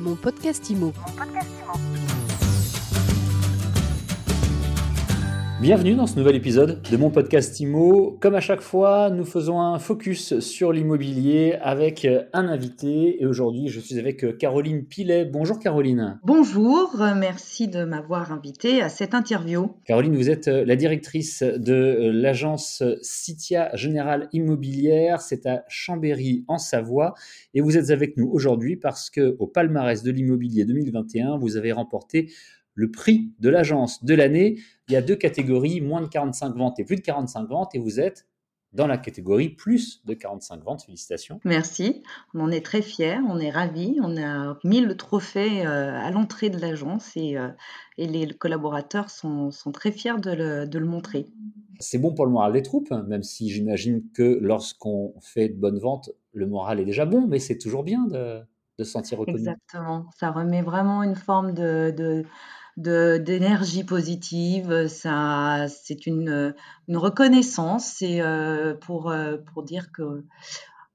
Mon podcast IMO. Bienvenue dans ce nouvel épisode de mon podcast IMO. Comme à chaque fois, nous faisons un focus sur l'immobilier avec un invité. Et aujourd'hui, je suis avec Caroline Pilet. Bonjour Caroline. Bonjour, merci de m'avoir invité à cette interview. Caroline, vous êtes la directrice de l'agence Citia Générale Immobilière. C'est à Chambéry en Savoie. Et vous êtes avec nous aujourd'hui parce que au palmarès de l'immobilier 2021, vous avez remporté le prix de l'agence de l'année. Il y a deux catégories, moins de 45 ventes et plus de 45 ventes, et vous êtes dans la catégorie plus de 45 ventes. Félicitations. Merci. On en est très fiers, on est ravis. On a mis le trophée euh, à l'entrée de l'agence et, euh, et, les collaborateurs sont, sont très fiers de le, de le montrer. C'est bon pour le moral des troupes, même si j'imagine que lorsqu'on fait de bonnes ventes, le moral est déjà bon, mais c'est toujours bien de, de se sentir reconnu. Exactement. Ça remet vraiment une forme de, de d'énergie positive. Ça, c'est une, une reconnaissance. C'est euh, pour, euh, pour dire que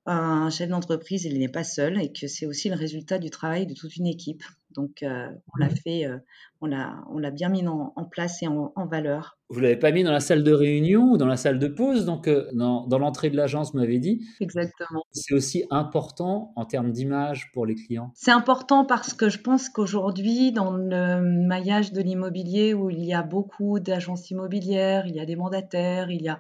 un chef d'entreprise, il n'est pas seul et que c'est aussi le résultat du travail de toute une équipe. Donc, euh, on l'a fait, euh, on l'a, bien mis en, en place et en, en valeur. Vous l'avez pas mis dans la salle de réunion ou dans la salle de pause, donc euh, dans, dans l'entrée de l'agence, vous m'avez dit. Exactement. C'est aussi important en termes d'image pour les clients? C'est important parce que je pense qu'aujourd'hui, dans le maillage de l'immobilier où il y a beaucoup d'agences immobilières, il y a des mandataires, il y a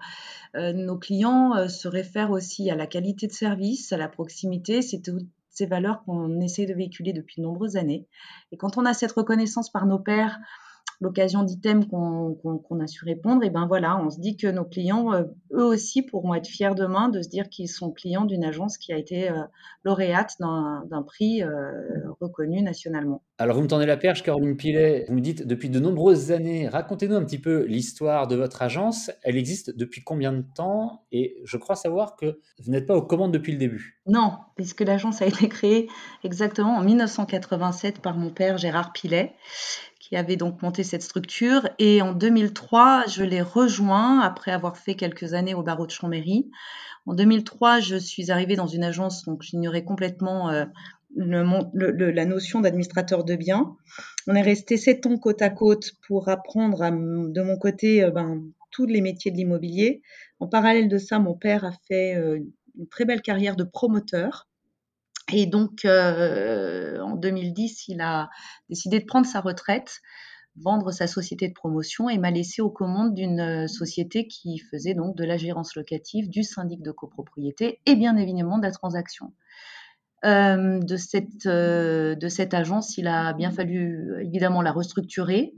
nos clients se réfèrent aussi à la qualité de service, à la proximité. C'est tout, ces valeurs qu'on essaie de véhiculer depuis de nombreuses années. Et quand on a cette reconnaissance par nos pairs, l'occasion d'items qu'on qu qu a su répondre, et ben voilà, on se dit que nos clients, euh, eux aussi, pourront être fiers demain de se dire qu'ils sont clients d'une agence qui a été euh, lauréate d'un prix euh, reconnu nationalement. Alors vous me tendez la perche, Caroline Pilet, vous me dites depuis de nombreuses années, racontez-nous un petit peu l'histoire de votre agence. Elle existe depuis combien de temps? Et je crois savoir que vous n'êtes pas aux commandes depuis le début. Non, puisque l'agence a été créée exactement en 1987 par mon père Gérard Pilet qui avait donc monté cette structure. Et en 2003, je l'ai rejoint après avoir fait quelques années au barreau de Chambéry. En 2003, je suis arrivée dans une agence, donc j'ignorais complètement euh, la notion d'administrateur de biens. On est resté sept ans côte à côte pour apprendre à, de mon côté euh, ben, tous les métiers de l'immobilier. En parallèle de ça, mon père a fait euh, une très belle carrière de promoteur. Et donc, euh, en 2010, il a décidé de prendre sa retraite, vendre sa société de promotion et m'a laissé aux commandes d'une société qui faisait donc de la gérance locative, du syndic de copropriété et bien évidemment de la transaction. Euh, de, cette, euh, de cette agence, il a bien fallu évidemment la restructurer,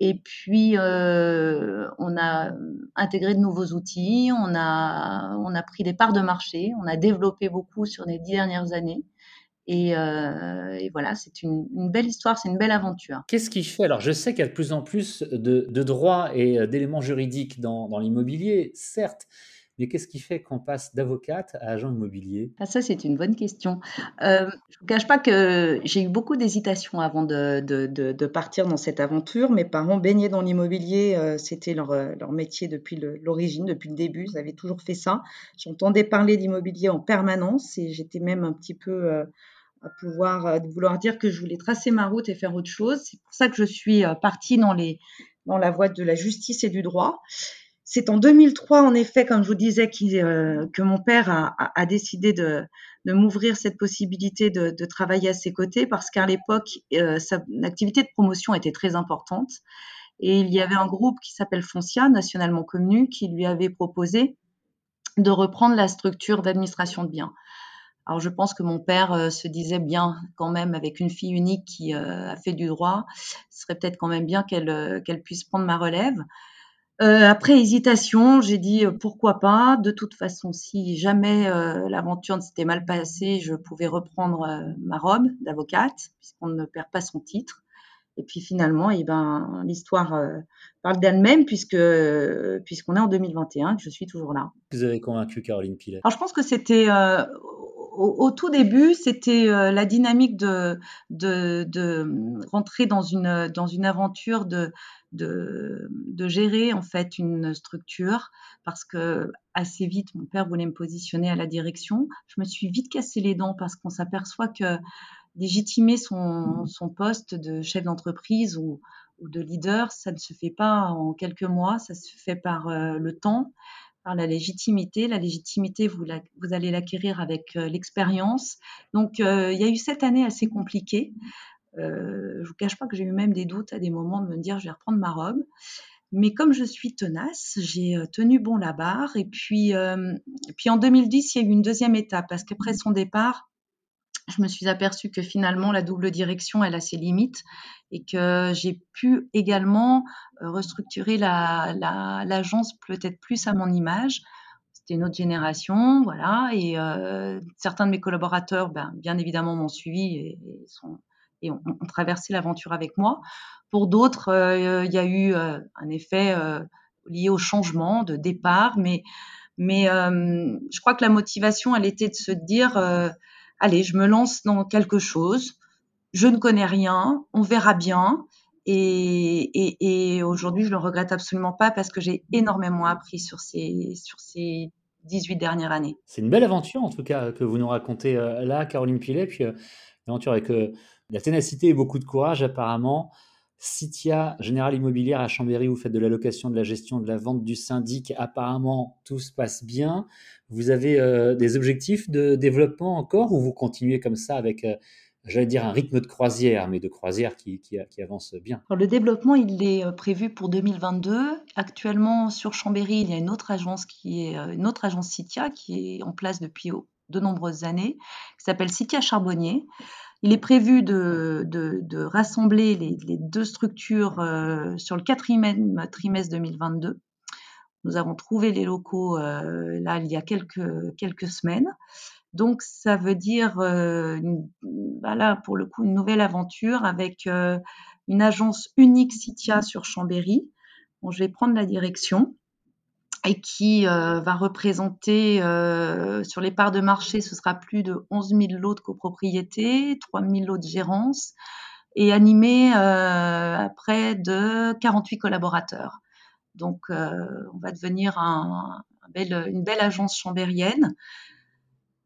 et puis, euh, on a intégré de nouveaux outils, on a, on a pris des parts de marché, on a développé beaucoup sur les dix dernières années. Et, euh, voilà, c'est une, belle histoire, c'est une belle aventure. Qu'est-ce qui fait Alors, je sais qu'il y a de plus en plus de, de droits et d'éléments juridiques dans l'immobilier, certes, mais qu'est-ce qui fait qu'on passe d'avocate à agent immobilier? Ah, Ça, c'est une bonne question. Euh, je ne vous cache pas que j'ai eu beaucoup d'hésitations avant de, partir dans cette aventure. Mes parents baignaient dans l'immobilier, euh, c'était leur, leur, métier depuis l'origine, depuis le début. Ils avaient toujours fait ça. J'entendais parler d'immobilier en permanence et j'étais même un petit peu... Euh, à pouvoir euh, vouloir dire que je voulais tracer ma route et faire autre chose. C'est pour ça que je suis euh, partie dans la voie de la justice et du droit. C'est en 2003, en effet, comme je vous disais, euh, que mon père a, décidé de, m'ouvrir cette possibilité de, travailler à ses côtés parce qu'à l'époque, euh, activité de promotion était très importante. Et il y avait un groupe qui s'appelle Foncia, nationalement connu, qui lui avait proposé de reprendre la structure d'administration de biens. Alors je pense que mon père euh, se disait bien quand même avec une fille unique qui euh, a fait du droit, ce serait peut-être quand même bien qu'elle puisse prendre ma relève. Euh, après hésitation, j'ai dit pourquoi pas. De toute façon, si jamais l'aventure ne s'était mal passée, je pouvais reprendre ma robe d'avocate puisqu'on ne perd pas son titre. Et puis finalement, eh ben, l'histoire parle d'elle-même puisque puisqu'on est en 2021, que je suis toujours là. Vous avez convaincu Caroline Pilet? Alors je pense que c'était au, tout début, c'était euh, la dynamique de, de, rentrer dans une, aventure de, gérer en fait une structure. Parce que assez vite, mon père voulait me positionner à la direction. Je me suis vite cassé les dents parce qu'on s'aperçoit que légitimer son, poste de chef d'entreprise ou, ou, de leader, ça ne se fait pas en quelques mois, ça se fait par euh, le temps, par la légitimité. La légitimité, vous, la, vous allez l'acquérir avec euh, l'expérience. Donc, euh, il y a eu cette année assez compliquée. Euh, je vous cache pas que j'ai eu même des doutes à des moments de me dire je vais reprendre ma robe. Mais comme je suis tenace, j'ai tenu bon la barre. Et puis, et puis en 2010, il y a eu une deuxième étape parce qu'après son départ, je me suis aperçue que finalement la double direction, elle a ses limites et que j'ai pu également euh, restructurer l'agence la, la, peut-être plus à mon image. C'était une autre génération, voilà. Et euh, certains de mes collaborateurs, ben, bien évidemment, m'ont suivi et, ont, traversé l'aventure avec moi. Pour d'autres, euh, il y a eu un effet lié au changement de départ, mais, je crois que la motivation, elle était de se dire allez, je me lance dans quelque chose, je ne connais rien, on verra bien. Et, et, aujourd'hui, je le regrette absolument pas parce que j'ai énormément appris sur ces, sur ces 18 dernières années. C'est une belle aventure, en tout cas, que vous nous racontez euh, là, Caroline Pilet. Puis, euh, aventure avec euh, la ténacité et beaucoup de courage, apparemment. Citia Générale Immobilière à Chambéry, vous faites de la location, de la gestion, de la vente du syndic. Apparemment, tout se passe bien. Vous avez euh, des objectifs de développement encore ou vous continuez comme ça avec, euh, j'allais dire, un rythme de croisière, mais de croisière qui, avance bien? Le développement, il est euh, prévu pour 2022. Actuellement, sur Chambéry, il y a une autre agence qui est une autre agence Citia qui est en place depuis de nombreuses années, qui s'appelle Citia Charbonnier. Il est prévu de, rassembler les, deux structures euh, sur le quatrième trimestre 2022. Nous avons trouvé les locaux euh, là il y a quelques, semaines. Donc ça veut dire euh, bah pour le coup une nouvelle aventure avec euh, une agence unique Citia sur Chambéry. Bon, je vais prendre la direction et qui euh, va représenter euh, sur les parts de marché, ce sera plus de 11 000 lots de copropriété, 3 000 lots de gérance et animé euh, près de 48 collaborateurs. Donc, euh, on va devenir une belle agence chambérienne.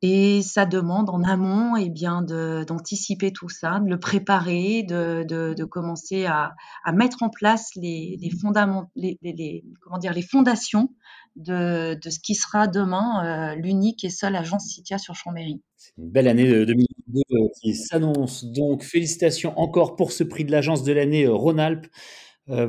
Et ça demande en amont eh bien d'anticiper tout ça, de le préparer, de, de, commencer à, à, mettre en place les, les, les, comment dire, les fondations de, de ce qui sera demain euh, l'unique et seule agence Citia sur Chambéry. C'est une belle année 2022 euh, qui s'annonce. Donc félicitations encore pour ce prix de l'agence de l'année euh, Rhône-Alpes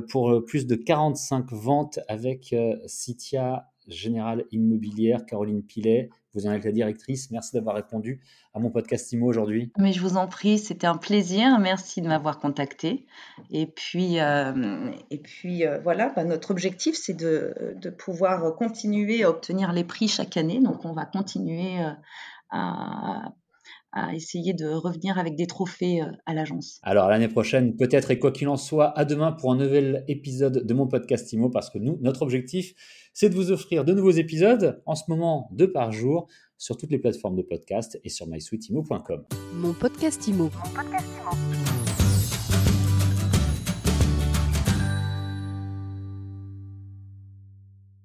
pour plus de 45 ventes avec Citia Générale Immobilière, Caroline Pilet. Vous en êtes la directrice. Merci d'avoir répondu à mon podcast IMO aujourd'hui. Mais je vous en prie, c'était un plaisir. Merci de m'avoir contacté. Et puis, euh, et puis euh, voilà, bah, notre objectif, c'est de, de, pouvoir continuer à obtenir les prix chaque année. Donc, on va continuer euh, à à essayer de revenir avec des trophées euh, à l'agence. Alors l'année prochaine, peut-être et quoi qu'il en soit, à demain pour un nouvel épisode de mon podcast IMO parce que nous, notre objectif, c'est de vous offrir de nouveaux épisodes, en ce moment deux par jour, sur toutes les plateformes de podcast et sur mysweetimo.com. Mon podcast IMO. Mon podcast IMO.